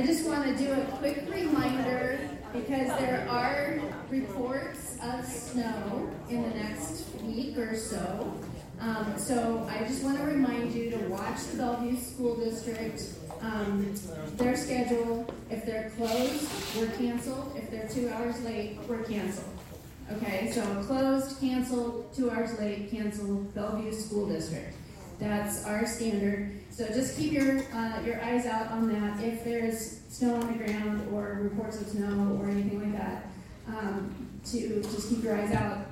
I just want to do a quick reminder because there are reports of snow in the next week or so. Um, so I just want to remind you to watch the Bellevue School District, um, their schedule. If they're closed, we're canceled. If they're two hours late, we're canceled. Okay, so closed, canceled, two hours late, canceled, Bellevue School District. That's our standard. So just keep your uh, your eyes out on that. If there's snow on the ground or reports of snow or anything like that, um, to just keep your eyes out.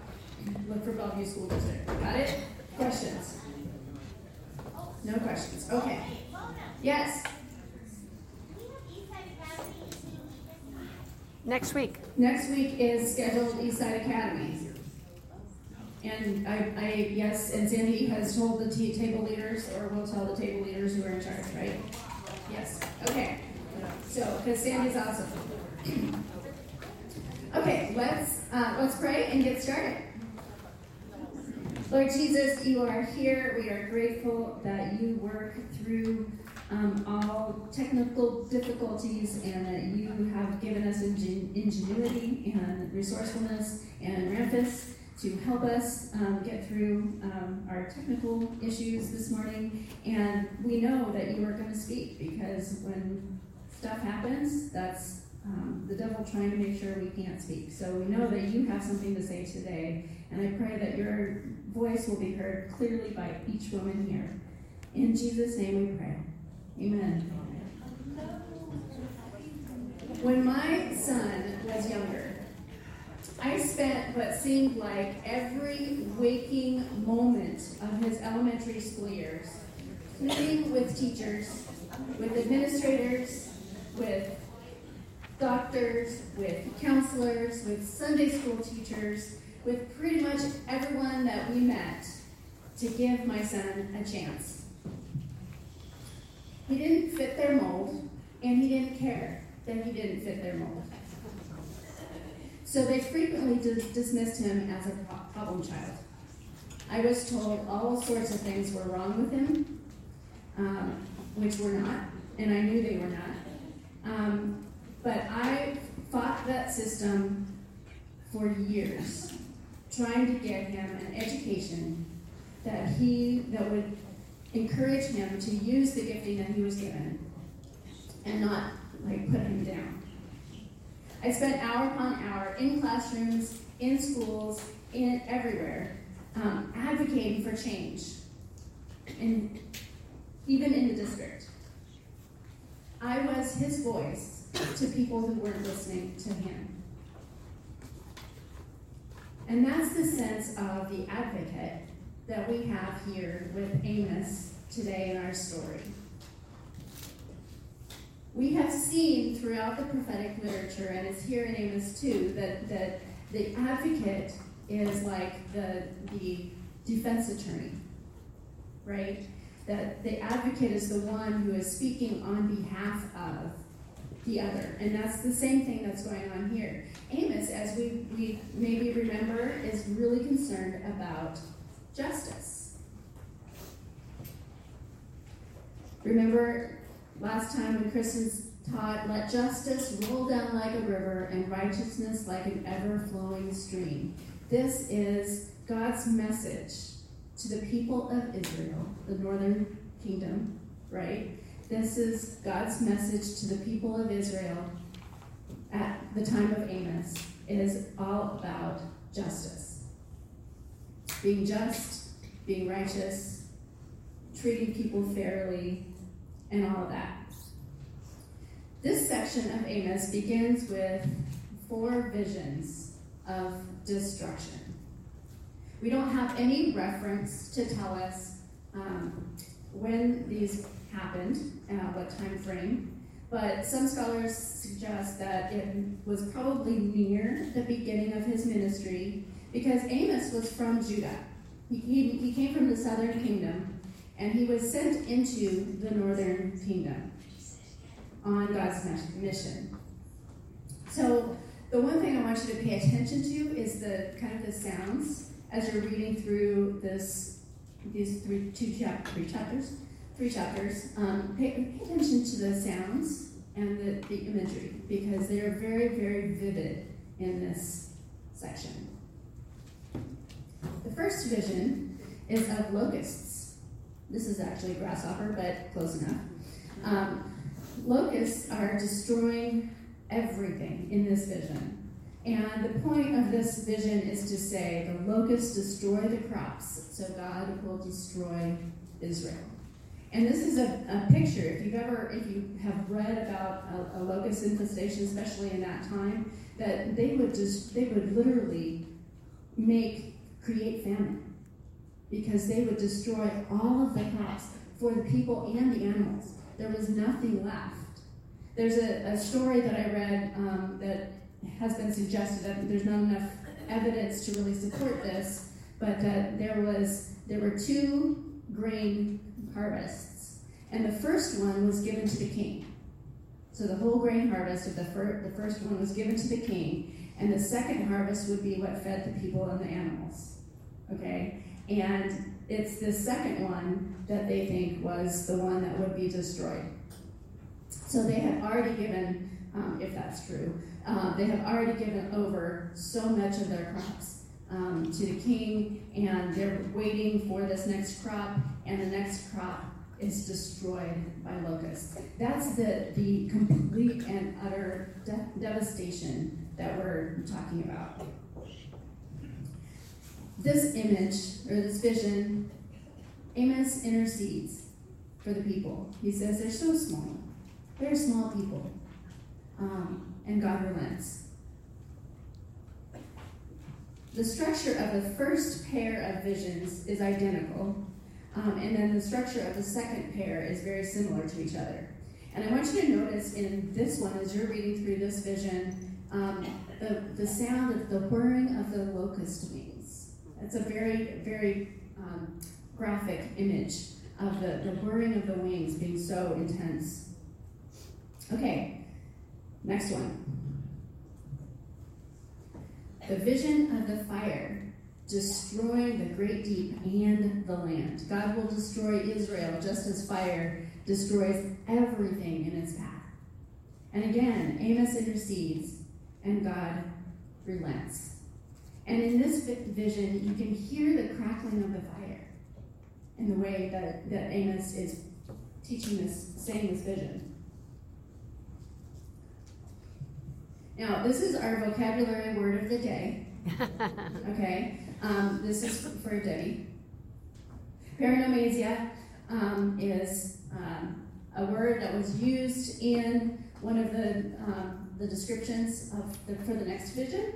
Look for Bellevue School District. Got it? Questions? No questions. Okay. Yes. Next week. Next week is scheduled Eastside Academy. And I, I, yes, and Sandy has told the t- table leaders, or will tell the table leaders who are in charge, right? Yes, okay. So, because Sandy's awesome. okay, let's, uh, let's pray and get started. Lord Jesus, you are here. We are grateful that you work through um, all technical difficulties and that you have given us ingen- ingenuity and resourcefulness and ramphus to help us um, get through um, our technical issues this morning. And we know that you are going to speak because when stuff happens, that's um, the devil trying to make sure we can't speak. So we know that you have something to say today. And I pray that your voice will be heard clearly by each woman here. In Jesus' name we pray. Amen. When my son was younger, I spent what seemed like every waking moment of his elementary school years pleading with teachers, with administrators, with doctors, with counselors, with Sunday school teachers, with pretty much everyone that we met to give my son a chance. He didn't fit their mold, and he didn't care that he didn't fit their mold. So they frequently dis- dismissed him as a problem child. I was told all sorts of things were wrong with him, um, which were not, and I knew they were not. Um, but I fought that system for years, trying to get him an education that he that would encourage him to use the gifting that he was given and not like put him down. I spent hour upon hour in classrooms, in schools, in everywhere, um, advocating for change, and even in the district. I was his voice to people who weren't listening to him. And that's the sense of the advocate that we have here with Amos today in our story. We have seen throughout the prophetic literature, and it's here in Amos too, that, that the advocate is like the, the defense attorney, right? That the advocate is the one who is speaking on behalf of the other. And that's the same thing that's going on here. Amos, as we, we maybe remember, is really concerned about justice. Remember last time when Kristen's taught, let justice roll down like a river and righteousness like an ever flowing stream. This is God's message to the people of Israel, the northern kingdom, right? This is God's message to the people of Israel at the time of Amos. It is all about justice. Being just, being righteous, treating people fairly, and all of that. This section of Amos begins with four visions of destruction. We don't have any reference to tell us um, when these happened, uh, what time frame, but some scholars suggest that it was probably near the beginning of his ministry because Amos was from Judah. He, he, he came from the southern kingdom and he was sent into the northern kingdom on God's mission. So the one thing I want you to pay attention to is the kind of the sounds as you're reading through this these three two chap, three chapters three chapters. Um, pay, pay attention to the sounds and the, the imagery because they are very, very vivid in this section. The first vision is of locusts. This is actually a grasshopper, but close enough. Um, locusts are destroying everything in this vision. And the point of this vision is to say the locusts destroy the crops, so God will destroy Israel. And this is a, a picture. If you've ever, if you have read about a, a locust infestation, especially in that time, that they would just, they would literally make, create famine because they would destroy all of the crops for the people and the animals. There was nothing left. There's a, a story that I read um, that has been suggested that there's not enough evidence to really support this, but that there was there were two grain harvests, and the first one was given to the king. So the whole grain harvest of the, fir- the first one was given to the king, and the second harvest would be what fed the people and the animals. Okay, and it's the second one that they think was the one that would be destroyed. So they had already given, um, if that's true, uh, they have already given over so much of their crops um, to the king, and they're waiting for this next crop, and the next crop is destroyed by locusts. That's the, the complete and utter de- devastation that we're talking about. This image, or this vision, Amos intercedes for the people. He says they're so small. They're small people. Um, and God relents. The structure of the first pair of visions is identical, um, and then the structure of the second pair is very similar to each other. And I want you to notice in this one, as you're reading through this vision, um, the, the sound of the whirring of the locust wings. It's a very, very um, graphic image of the, the whirring of the wings being so intense. Okay, next one. The vision of the fire destroying the great deep and the land. God will destroy Israel just as fire destroys everything in its path. And again, Amos intercedes and God relents. And in this vision, you can hear the crackling of the fire in the way that, that Amos is teaching this, saying this vision. Now, this is our vocabulary word of the day. Okay? Um, this is for Debbie. Paronomasia um, is um, a word that was used in one of the, um, the descriptions of the, for the next vision.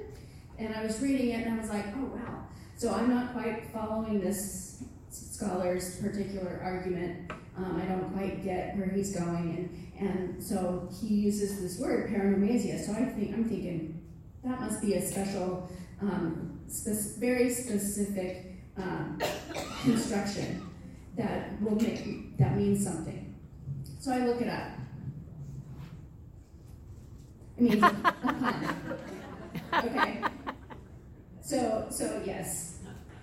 And I was reading it and I was like, oh wow. So I'm not quite following this scholar's particular argument. Um, I don't quite get where he's going. And, and so he uses this word, paronomasia. So I think, I'm thinking that must be a special um, spe- very specific um, construction that will make that means something. So I look it up. A pun. Okay. So so yes.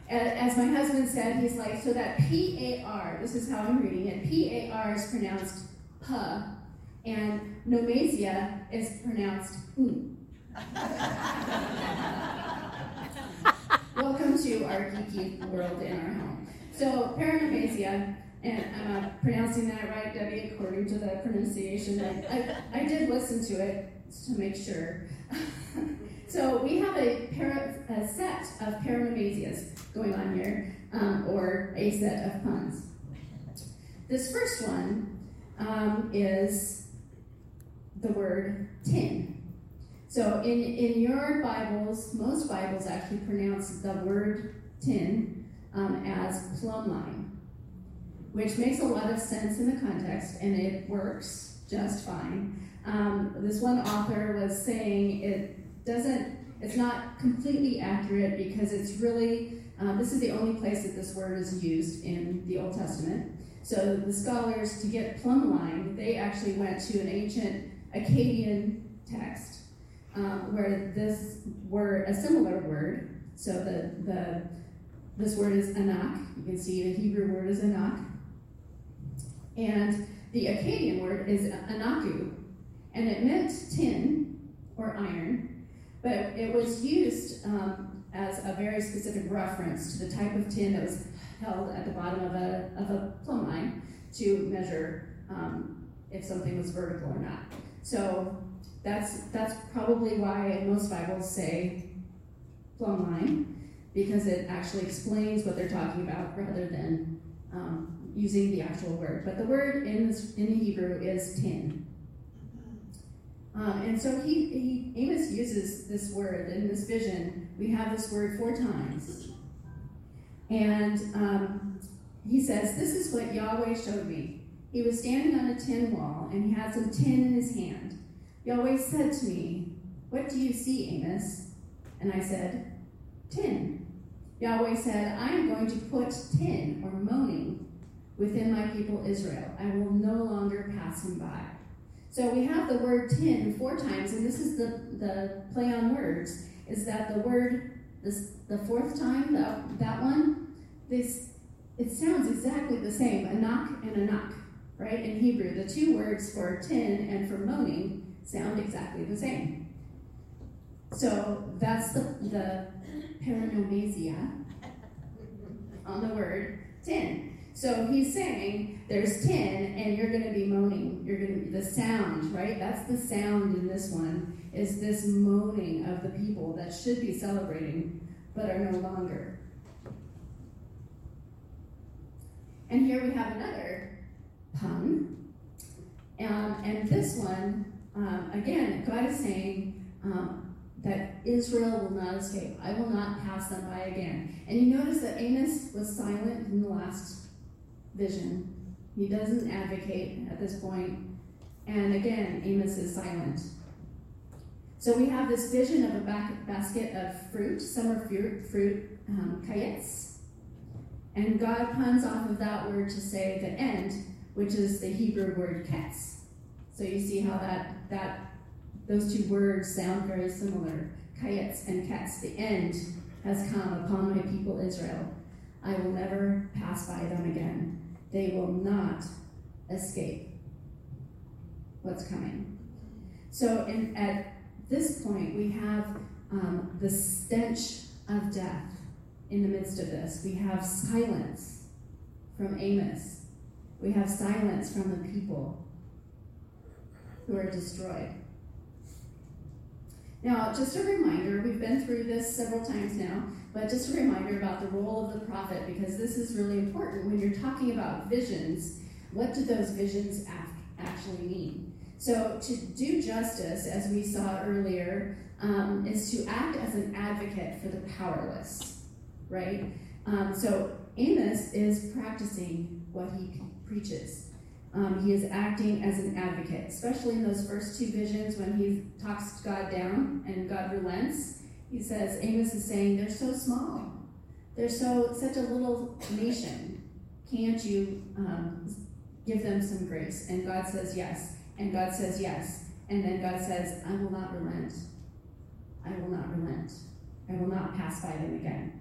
As my husband said, he's like, so that P A R, this is how I'm reading it, P A R is pronounced P, and nomasia is pronounced mm. Welcome to our geeky world in our home. So, paronomasia, and I'm uh, pronouncing that right, Debbie, according to the pronunciation. I, I, I did listen to it to make sure. so, we have a, para, a set of paronomasias going on here, um, or a set of puns. This first one um, is the word tin. So in, in your Bibles, most Bibles actually pronounce the word tin um, as plumb line, which makes a lot of sense in the context and it works just fine. Um, this one author was saying it doesn't, it's not completely accurate because it's really, um, this is the only place that this word is used in the Old Testament. So the scholars, to get plumb line, they actually went to an ancient Akkadian text um, where this word, a similar word, so the, the this word is anak. You can see the Hebrew word is anak. And the Akkadian word is anaku. and it meant tin or iron, but it was used um, as a very specific reference to the type of tin that was held at the bottom of a, of a plumb line to measure um, if something was vertical or not. So that's that's probably why most Bibles say plumb line, because it actually explains what they're talking about rather than um, using the actual word. But the word in in Hebrew is tin. Um, and so he, he Amos uses this word in this vision. We have this word four times. And um, he says, This is what Yahweh showed me. He was standing on a tin wall, and he had some tin in his hand. Yahweh said to me, What do you see, Amos? And I said, Tin. Yahweh said, I am going to put tin, or moaning, within my people Israel. I will no longer pass him by. So we have the word tin four times, and this is the, the play on words, is that the word, this, the fourth time, the, that one, this, it sounds exactly the same, a knock and a knock, right? In Hebrew, the two words for tin and for moaning sound exactly the same. So that's the, the paronomasia on the word tin. So he's saying there's 10 and you're going to be moaning. You're going to the sound, right? That's the sound in this one is this moaning of the people that should be celebrating but are no longer. And here we have another pun. Um, and this one, um, again, God is saying um, that Israel will not escape. I will not pass them by again. And you notice that Amos was silent in the last vision. He doesn't advocate at this point. And again, Amos is silent. So we have this vision of a basket of fruit, summer fruit, fruit um, And God puns off of that word to say the end, which is the Hebrew word ketz. So you see how that, that those two words sound very similar. Kayetz and ketz. The end has come upon my people Israel. I will never pass by them again they will not escape what's coming. So, in, at this point, we have um, the stench of death in the midst of this. We have silence from Amos. We have silence from the people who are destroyed. Now, just a reminder, we've been through this several times now. But just a reminder about the role of the prophet, because this is really important. When you're talking about visions, what do those visions actually mean? So, to do justice, as we saw earlier, um, is to act as an advocate for the powerless, right? Um, so, Amos is practicing what he preaches. Um, he is acting as an advocate, especially in those first two visions when he talks God down and God relents he says, Amos is saying, they're so small. They're so such a little nation. Can't you um, give them some grace? And God says yes. And God says yes. And then God says, I will not relent. I will not relent. I will not pass by them again.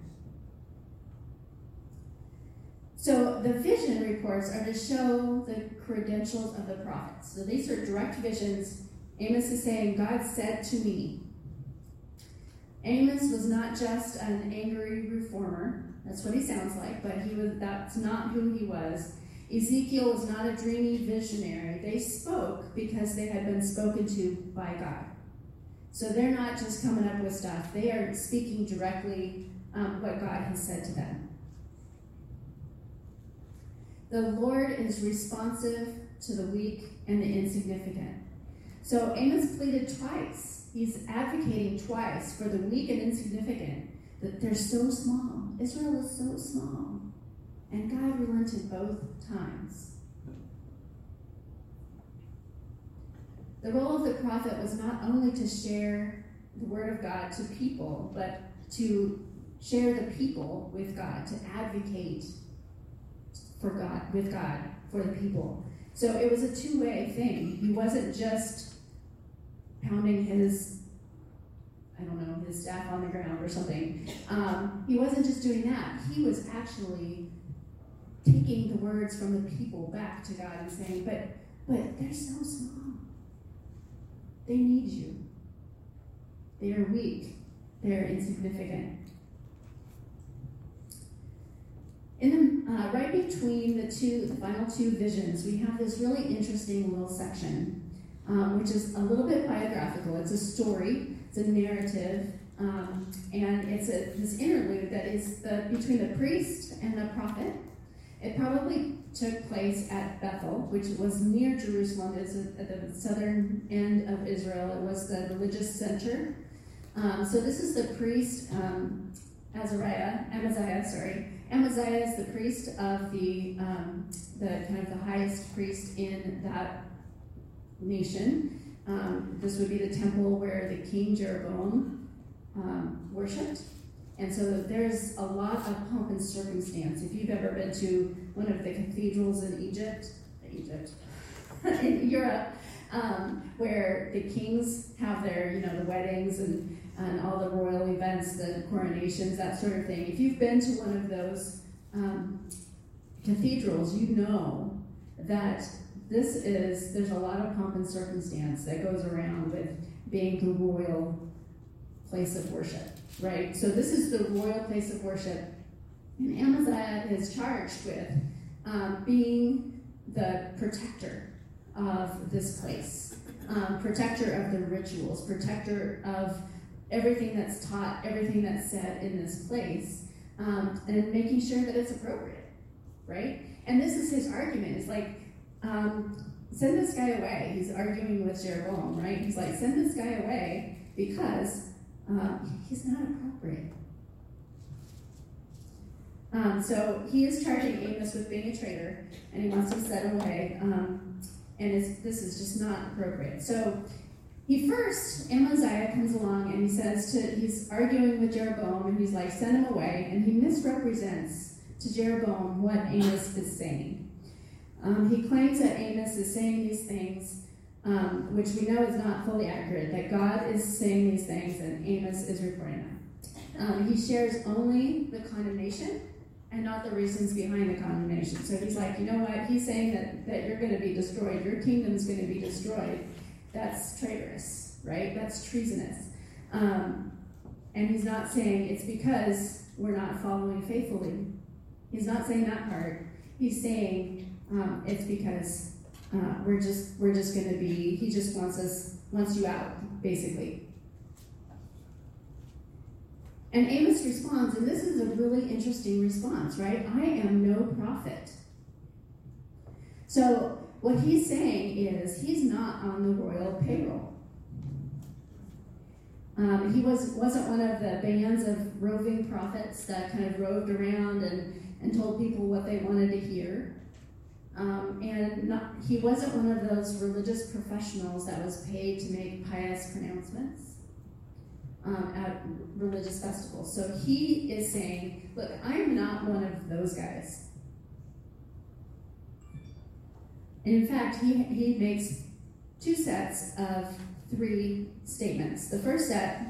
So the vision reports are to show the credentials of the prophets. So these are direct visions. Amos is saying, God said to me, Amos was not just an angry reformer. That's what he sounds like, but he was that's not who he was. Ezekiel was not a dreamy visionary. They spoke because they had been spoken to by God. So they're not just coming up with stuff. They are speaking directly um, what God has said to them. The Lord is responsive to the weak and the insignificant. So Amos pleaded twice he's advocating twice for the weak and insignificant, that they're so small. Israel is so small. And God relented both times. The role of the prophet was not only to share the word of God to people, but to share the people with God, to advocate for God, with God, for the people. So it was a two way thing. He wasn't just pounding his, I don't know, his staff on the ground or something. Um, he wasn't just doing that. He was actually taking the words from the people back to God and saying, but, but they're so small. They need you. They are weak. They are insignificant. In the uh, right between the two, the final two visions, we have this really interesting little section, um, which is a little bit biographical. It's a story. It's a narrative, um, and it's a, this interlude that is the, between the priest and the prophet. It probably took place at Bethel, which was near Jerusalem. It's at the southern end of Israel. It was the religious center. Um, so this is the priest um, Azariah, Amaziah, sorry. Amaziah is the priest of the um, the kind of the highest priest in that nation. Um, this would be the temple where the king Jeroboam um, worshipped. And so there's a lot of pomp and circumstance. If you've ever been to one of the cathedrals in Egypt, Egypt, in Europe, um, where the kings have their, you know, the weddings and, and all the royal events, the coronations, that sort of thing. If you've been to one of those um, cathedrals, you know that this is, there's a lot of pomp and circumstance that goes around with being the royal place of worship, right? So this is the royal place of worship. And Amaziah is charged with um, being the protector of this place, um, protector of the rituals, protector of everything that's taught, everything that's said in this place, um, and making sure that it's appropriate, right? And this is his argument. It's like, um, send this guy away. He's arguing with Jeroboam, right? He's like, send this guy away because uh, he's not appropriate. Um, so he is charging Amos with being a traitor, and he wants him set him away. Um, and this is just not appropriate. So he first, Amaziah comes along and he says to, he's arguing with Jeroboam, and he's like, send him away. And he misrepresents to Jeroboam what Amos is saying. Um, he claims that Amos is saying these things, um, which we know is not fully accurate, that God is saying these things and Amos is reporting them. Um, he shares only the condemnation and not the reasons behind the condemnation. So he's like, you know what? He's saying that, that you're going to be destroyed, your kingdom's going to be destroyed. That's traitorous, right? That's treasonous. Um, and he's not saying it's because we're not following faithfully. He's not saying that part. He's saying um, it's because uh, we're just we're just going to be. He just wants us wants you out, basically. And Amos responds, and this is a really interesting response, right? I am no prophet. So, what he's saying is he's not on the royal payroll. Um, he was, wasn't one of the bands of roving prophets that kind of roved around and, and told people what they wanted to hear. Um, and not, he wasn't one of those religious professionals that was paid to make pious pronouncements um, at religious festivals. So he is saying, look, I'm not one of those guys. And in fact, he, he makes two sets of three statements. The first set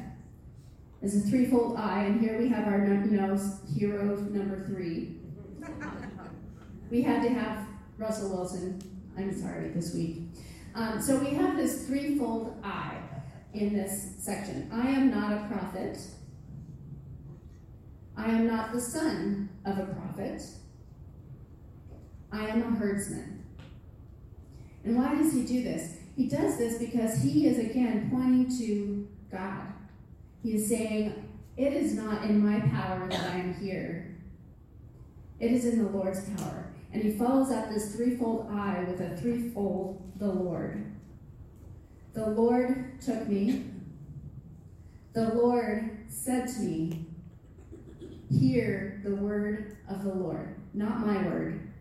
is a threefold I, and here we have our you know hero number three. we had to have Russell Wilson. I'm sorry this week. Um, so we have this threefold I in this section. I am not a prophet. I am not the son of a prophet. I am a herdsman. And why does he do this? He does this because he is again pointing to God. He is saying, It is not in my power that I am here, it is in the Lord's power. And he follows up this threefold I with a threefold the Lord. The Lord took me. The Lord said to me, Hear the word of the Lord, not my word,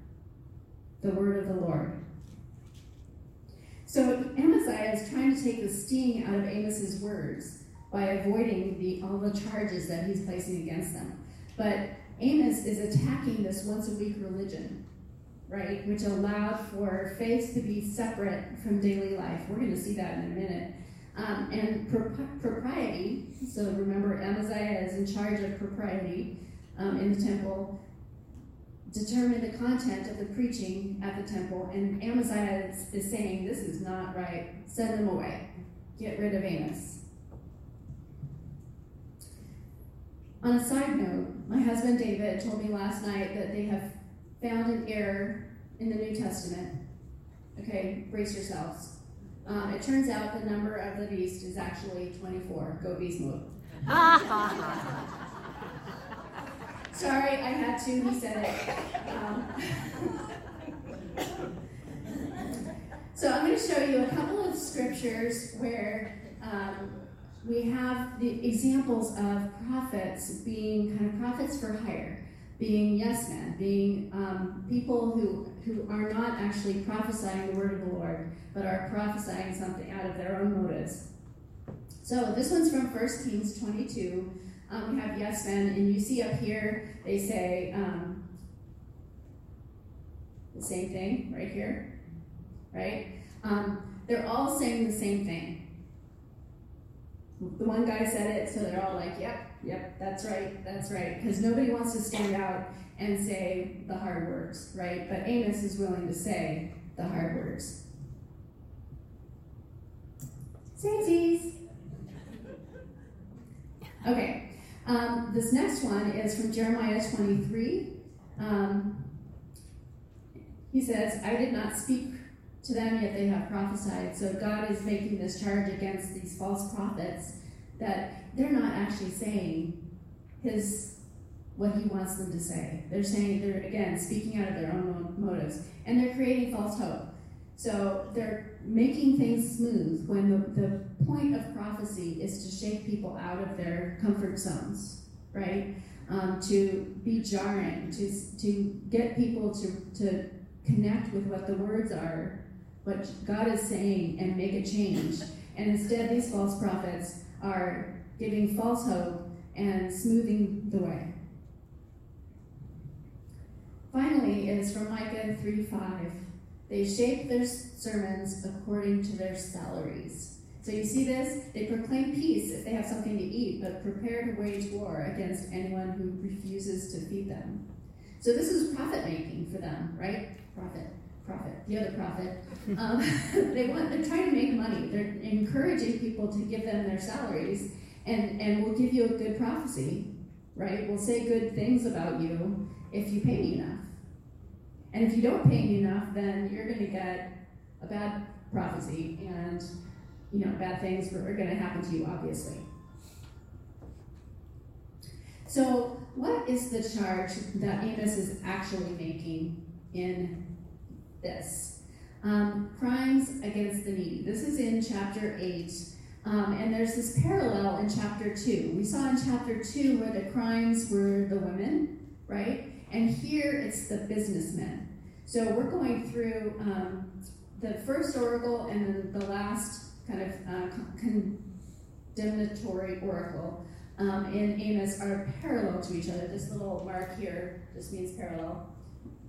the word of the Lord. So Amaziah is trying to take the sting out of Amos's words by avoiding the, all the charges that he's placing against them. But Amos is attacking this once a week religion right, which allowed for faith to be separate from daily life. We're going to see that in a minute. Um, and pro- propriety, so remember, Amaziah is in charge of propriety um, in the temple, determined the content of the preaching at the temple. And Amaziah is, is saying, This is not right, send them away. get rid of Amos. On a side note, my husband David told me last night that they have found an error in the New Testament. Okay, brace yourselves. Um, it turns out the number of the beast is actually 24. Go beast mode. Sorry, I had to. He said it. Um, so I'm going to show you a couple of scriptures where um, we have the examples of prophets being kind of prophets for hire, being yes men, being um, people who, who are not actually prophesying the word of the Lord, but are prophesying something out of their own motives. So this one's from 1 Kings 22. Um, we have yes men, and you see up here they say um, the same thing right here, right? Um, they're all saying the same thing the one guy said it, so they're all like, yep, yep, that's right, that's right. Because nobody wants to stand out and say the hard words, right? But Amos is willing to say the hard words. Samesies. Okay, um, this next one is from Jeremiah 23. Um, he says, I did not speak to them, yet they have prophesied. So God is making this charge against these false prophets that they're not actually saying his what he wants them to say. They're saying they're again speaking out of their own motives, and they're creating false hope. So they're making things smooth when the, the point of prophecy is to shake people out of their comfort zones, right? Um, to be jarring, to, to get people to, to connect with what the words are what God is saying and make a change. And instead, these false prophets are giving false hope and smoothing the way. Finally, is from Micah 3 5. They shape their sermons according to their salaries. So you see this? They proclaim peace if they have something to eat, but prepare to wage war against anyone who refuses to feed them. So this is profit making for them, right? Profit profit, the other profit. um, they want they're trying to make money. They're encouraging people to give them their salaries, and and we'll give you a good prophecy, right? We'll say good things about you if you pay me enough. And if you don't pay me enough, then you're going to get a bad prophecy, and you know bad things are going to happen to you, obviously. So, what is the charge that Amos is actually making in this. Um, crimes against the needy. This is in chapter 8. Um, and there's this parallel in chapter 2. We saw in chapter 2 where the crimes were the women, right? And here it's the businessmen. So we're going through um, the first oracle and then the last kind of uh, condemnatory oracle um, in Amos are parallel to each other. This little mark here just means parallel.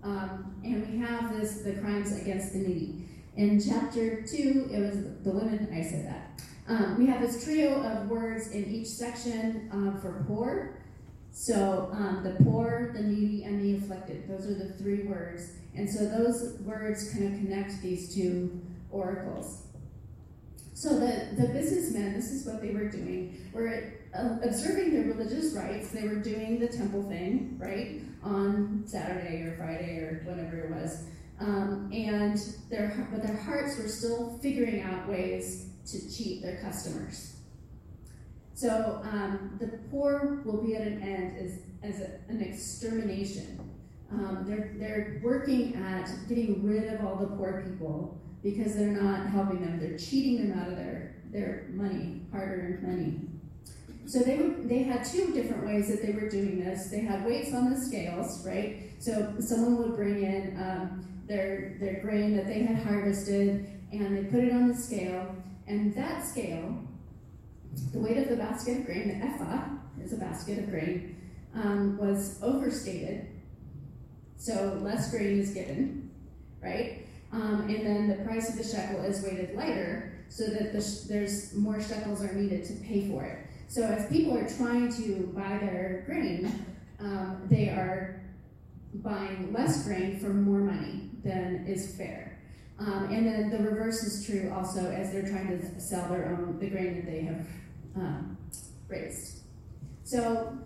Um, and we have this the crimes against the needy. In chapter two, it was the women. I said that. Um, we have this trio of words in each section um, for poor. So um, the poor, the needy, and the afflicted. Those are the three words. And so those words kind of connect these two oracles. So the, the businessmen, this is what they were doing, were uh, observing their religious rites. They were doing the temple thing, right? on Saturday or Friday or whatever it was. Um, and their, but their hearts were still figuring out ways to cheat their customers. So um, the poor will be at an end as, as a, an extermination. Um, they're, they're working at getting rid of all the poor people because they're not helping them. They're cheating them out of their, their money, hard earned money. So they they had two different ways that they were doing this. They had weights on the scales, right? So someone would bring in um, their their grain that they had harvested, and they put it on the scale, and that scale, the weight of the basket of grain, the ephah is a basket of grain, um, was overstated. So less grain is given, right? Um, and then the price of the shekel is weighted lighter, so that the sh- there's more shekels are needed to pay for it. So as people are trying to buy their grain, um, they are buying less grain for more money than is fair. Um, and then the reverse is true also as they're trying to sell their own the grain that they have um, raised. So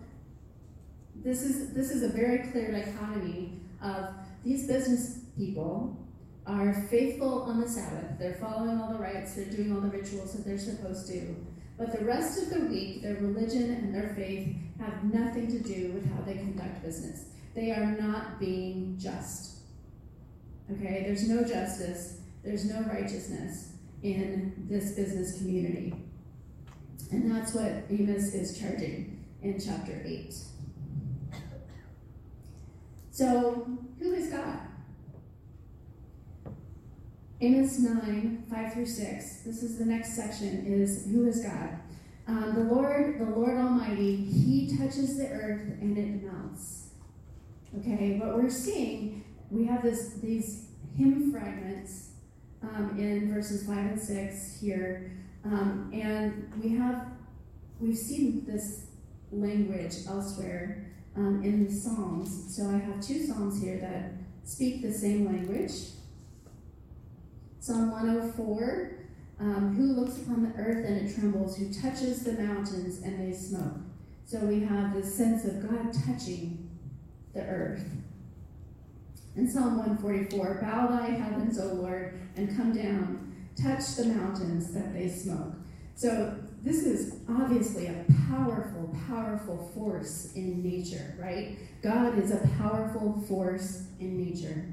this is this is a very clear dichotomy of these business people are faithful on the Sabbath. They're following all the rites, they're doing all the rituals that they're supposed to. But the rest of the week, their religion and their faith have nothing to do with how they conduct business. They are not being just. Okay? There's no justice, there's no righteousness in this business community. And that's what Amos is charging in chapter 8. So, who is God? Amos 9, 5 through 6. This is the next section is who is God? Um, the Lord, the Lord Almighty, He touches the earth and it melts. Okay, what we're seeing, we have this these hymn fragments um, in verses 5 and 6 here. Um, and we have we've seen this language elsewhere um, in the Psalms. So I have two Psalms here that speak the same language. Psalm 104 um, Who looks upon the earth and it trembles, who touches the mountains and they smoke. So we have this sense of God touching the earth. In Psalm 144 Bow thy heavens, O Lord, and come down, touch the mountains that they smoke. So this is obviously a powerful, powerful force in nature, right? God is a powerful force in nature.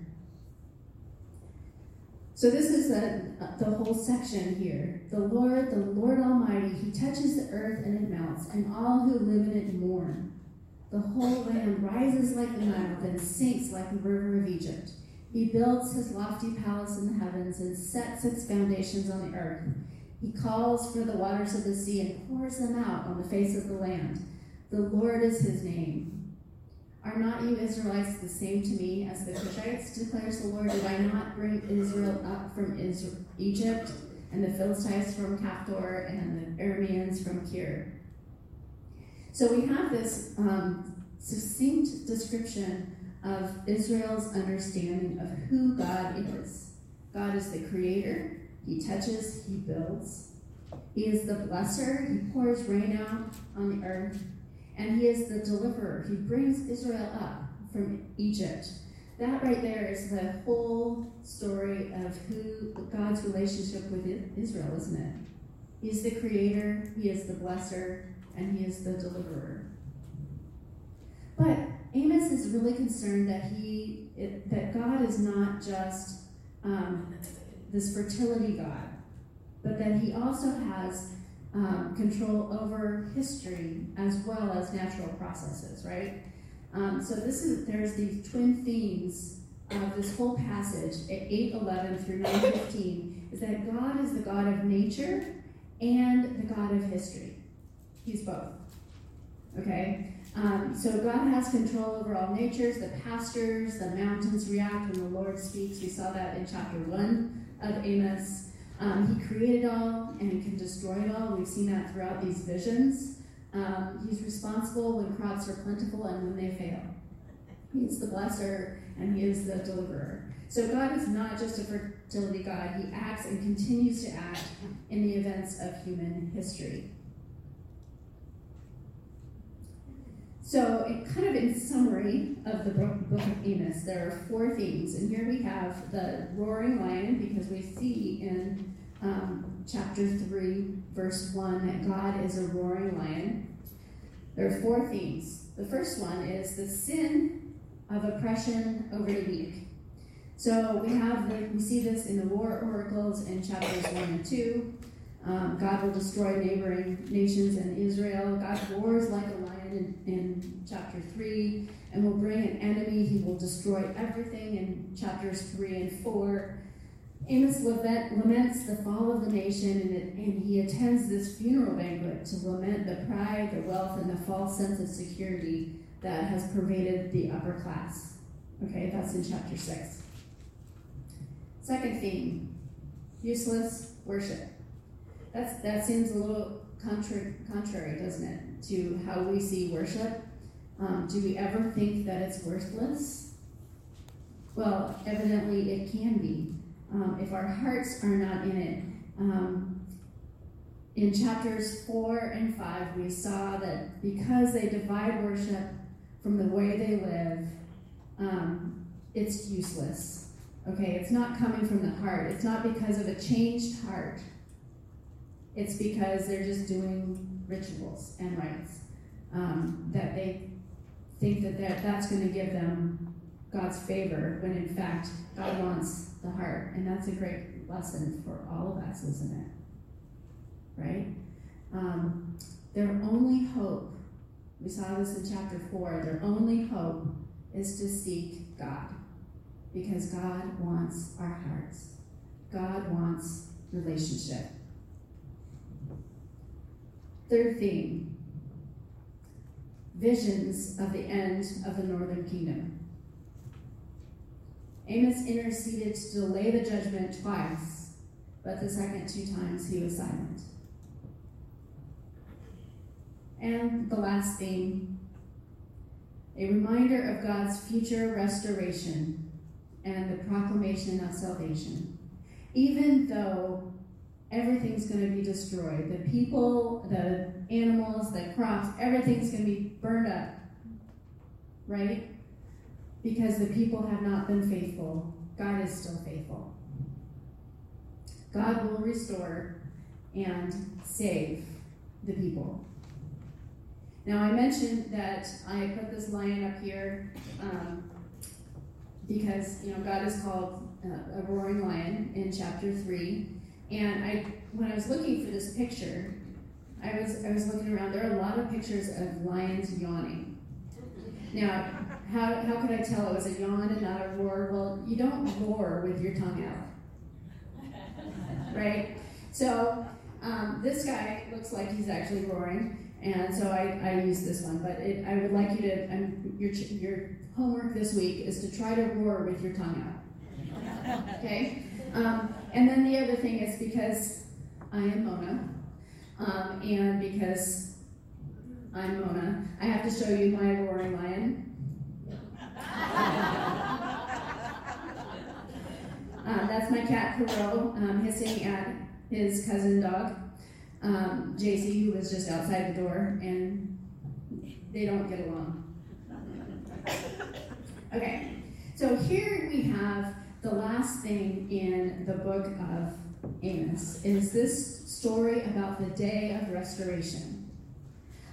So this is a, the whole section here. The Lord, the Lord Almighty, He touches the earth and it melts, and all who live in it mourn. The whole land rises like the Nile, then sinks like the river of Egypt. He builds his lofty palace in the heavens and sets its foundations on the earth. He calls for the waters of the sea and pours them out on the face of the land. The Lord is his name. Are not you Israelites the same to me as the Cushites, declares the Lord? Did I not bring Israel up from Israel, Egypt, and the Philistines from Caphtor, and the Arameans from Kir? So we have this um, succinct description of Israel's understanding of who God is. God is the creator, he touches, he builds. He is the blesser, he pours rain out on the earth. And he is the deliverer, he brings Israel up from Egypt. That right there is the whole story of who God's relationship with Israel, isn't it? He is the creator, he is the blesser, and he is the deliverer. But Amos is really concerned that he it, that God is not just um, this fertility God, but that he also has um, control over history as well as natural processes, right? Um, so this is there's these twin themes of this whole passage at 8:11 through 9:15 is that God is the God of nature and the God of history. He's both. Okay? Um, so God has control over all natures. The pastures, the mountains react when the Lord speaks. We saw that in chapter 1 of Amos. Um, he created all and can destroy it all. We've seen that throughout these visions. Um, he's responsible when crops are plentiful and when they fail. He is the blesser and he is the deliverer. So God is not just a fertility God, he acts and continues to act in the events of human history. So, kind of in summary of the book, of Amos, there are four themes. And here we have the roaring lion, because we see in um, chapter 3, verse 1, that God is a roaring lion. There are four themes. The first one is the sin of oppression over the weak. So we have the, we see this in the war oracles in chapters 1 and 2. Um, God will destroy neighboring nations and Israel. God roars like a lion in, in chapter 3 and will bring an enemy. He will destroy everything in chapters 3 and 4. Amos laments the fall of the nation and, it, and he attends this funeral banquet to lament the pride, the wealth, and the false sense of security that has pervaded the upper class. Okay, that's in chapter 6. Second theme useless worship. That's, that seems a little contrary, contrary, doesn't it, to how we see worship? Um, do we ever think that it's worthless? Well, evidently it can be. um, if our hearts are not in it. Um, in chapters 4 and 5, we saw that because they divide worship from the way they live, um, it's useless. Okay, it's not coming from the heart. It's not because of a changed heart. It's because they're just doing rituals and rites um, that they think that that's going to give them God's favor, when in fact God wants the heart, and that's a great lesson for all of us, isn't it? Right? Um, their only hope, we saw this in chapter four. Their only hope is to seek God, because God wants our hearts. God wants relationship. Third theme visions of the end of the northern kingdom. Amos interceded to delay the judgment twice, but the second two times he was silent. And the last theme a reminder of God's future restoration and the proclamation of salvation. Even though everything's going to be destroyed. The people, the animals, the crops, everything's going to be burned up. Right? Because the people have not been faithful. God is still faithful. God will restore and save the people. Now, I mentioned that I put this lion up here um, because, you know, God is called uh, a roaring lion in chapter 3. And I, when I was looking for this picture, I was I was looking around. There are a lot of pictures of lions yawning. Now, how, how could I tell it was a yawn and not a roar? Well, you don't roar with your tongue out, right? So um, this guy looks like he's actually roaring, and so I, I use this one. But it, I would like you to um, your your homework this week is to try to roar with your tongue out. Okay. Um, and then the other thing is because I am Mona, um, and because I'm Mona, I have to show you my roaring lion. uh, that's my cat Perot um, hissing at his cousin dog, um, JC, who was just outside the door, and they don't get along. Okay, so here we have the last thing in the book of Amos is this story about the day of restoration.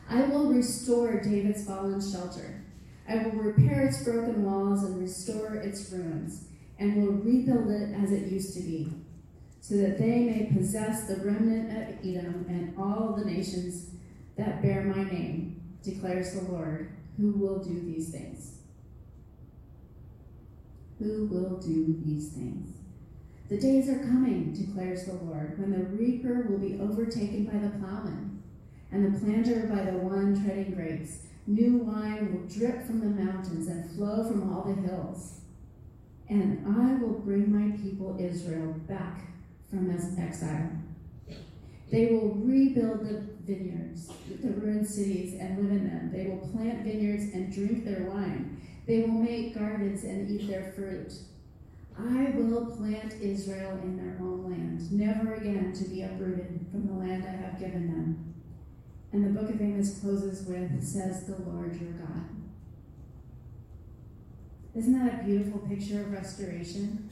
I will restore David's fallen shelter. I will repair its broken walls and restore its ruins, and will rebuild it as it used to be, so that they may possess the remnant of Edom and all the nations that bear my name, declares the Lord, who will do these things who will do these things. The days are coming, declares the Lord, when the reaper will be overtaken by the plowman, and the planter by the one treading grapes. New wine will drip from the mountains and flow from all the hills. And I will bring my people Israel back from this exile. They will rebuild the vineyards, the ruined cities, and live in them. They will plant vineyards and drink their wine. They will make gardens and eat their fruit. I will plant Israel in their own land, never again to be uprooted from the land I have given them. And the book of Amos closes with, says the Lord your God. Isn't that a beautiful picture of restoration?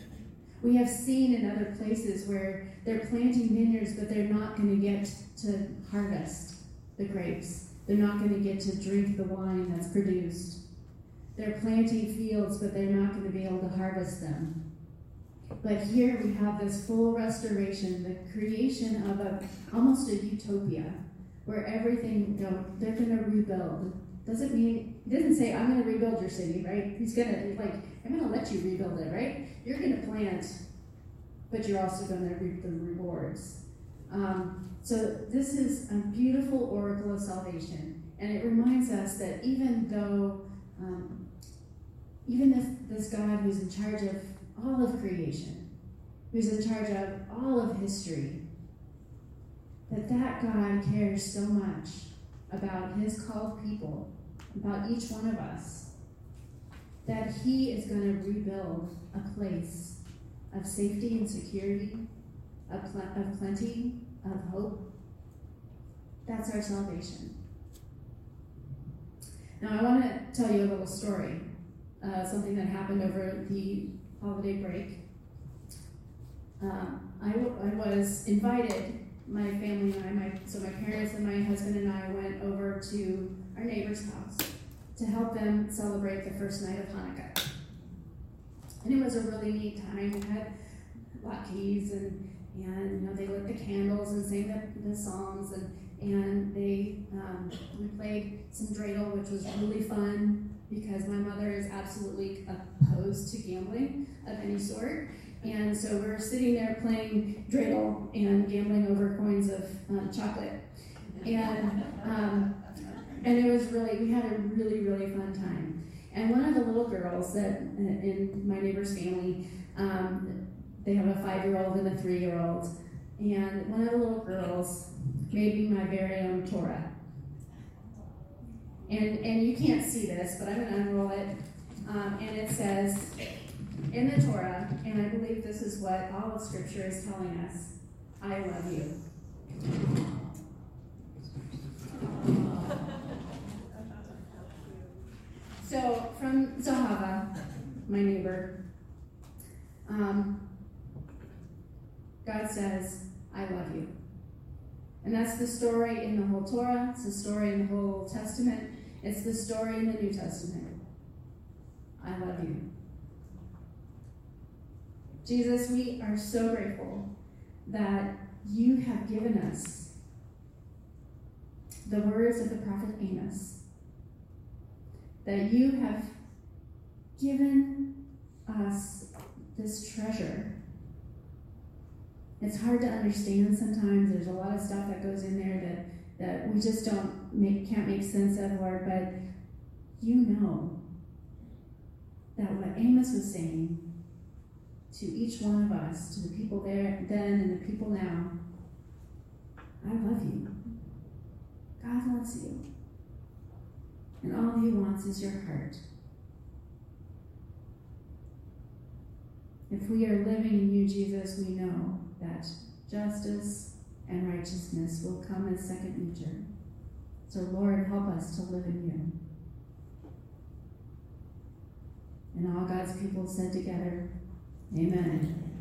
We have seen in other places where they're planting vineyards, but they're not going to get to harvest the grapes. They're not going to get to drink the wine that's produced. They're planting fields, but they're not going to be able to harvest them. But here we have this full restoration, the creation of a almost a utopia, where everything, you know, they're going to rebuild. Doesn't mean it doesn't say I'm going to rebuild your city, right? He's going to like I'm going to let you rebuild it, right? You're going to plant, but you're also going to reap the rewards. Um, so this is a beautiful oracle of salvation, and it reminds us that even though um, even if this God who's in charge of all of creation, who's in charge of all of history, that that God cares so much about his called people, about each one of us, that he is going to rebuild a place, of safety and security, of, pl- of plenty, of hope. That's our salvation. Now, I want to tell you a little story, uh, something that happened over the holiday break. Um, I, w- I was invited, my family and I, my, so my parents and my husband and I went over to our neighbor's house to help them celebrate the first night of Hanukkah. And it was a really neat time. We had latkes and, and you know, they lit the candles and sang the, the psalms and, and they um, we played some dreidel, which was really fun because my mother is absolutely opposed to gambling of any sort. And so we're sitting there playing dreidel and gambling over coins of um, chocolate. And um, and it was really we had a really really fun time. And one of the little girls that in my neighbor's family, um, they have a five-year-old and a three-year-old, and one of the little girls made me my very own Torah. And and you can't see this, but I'm going to unroll it, um, and it says in the Torah, and I believe this is what all of Scripture is telling us: "I love you." So from Zahava, my neighbor, um, God says, I love you. And that's the story in the whole Torah, it's the story in the whole Testament, it's the story in the New Testament. I love you. Jesus, we are so grateful that you have given us the words of the prophet Amos that you have given us this treasure. It's hard to understand sometimes. There's a lot of stuff that goes in there that, that we just don't make can't make sense of, Lord, but you know that what Amos was saying to each one of us, to the people there then and the people now, I love you. God loves you and all he wants is your heart. If we are living in you, Jesus, we know that justice and righteousness will come as second nature. So, Lord, help us to live in you. And all God's people said together, Amen.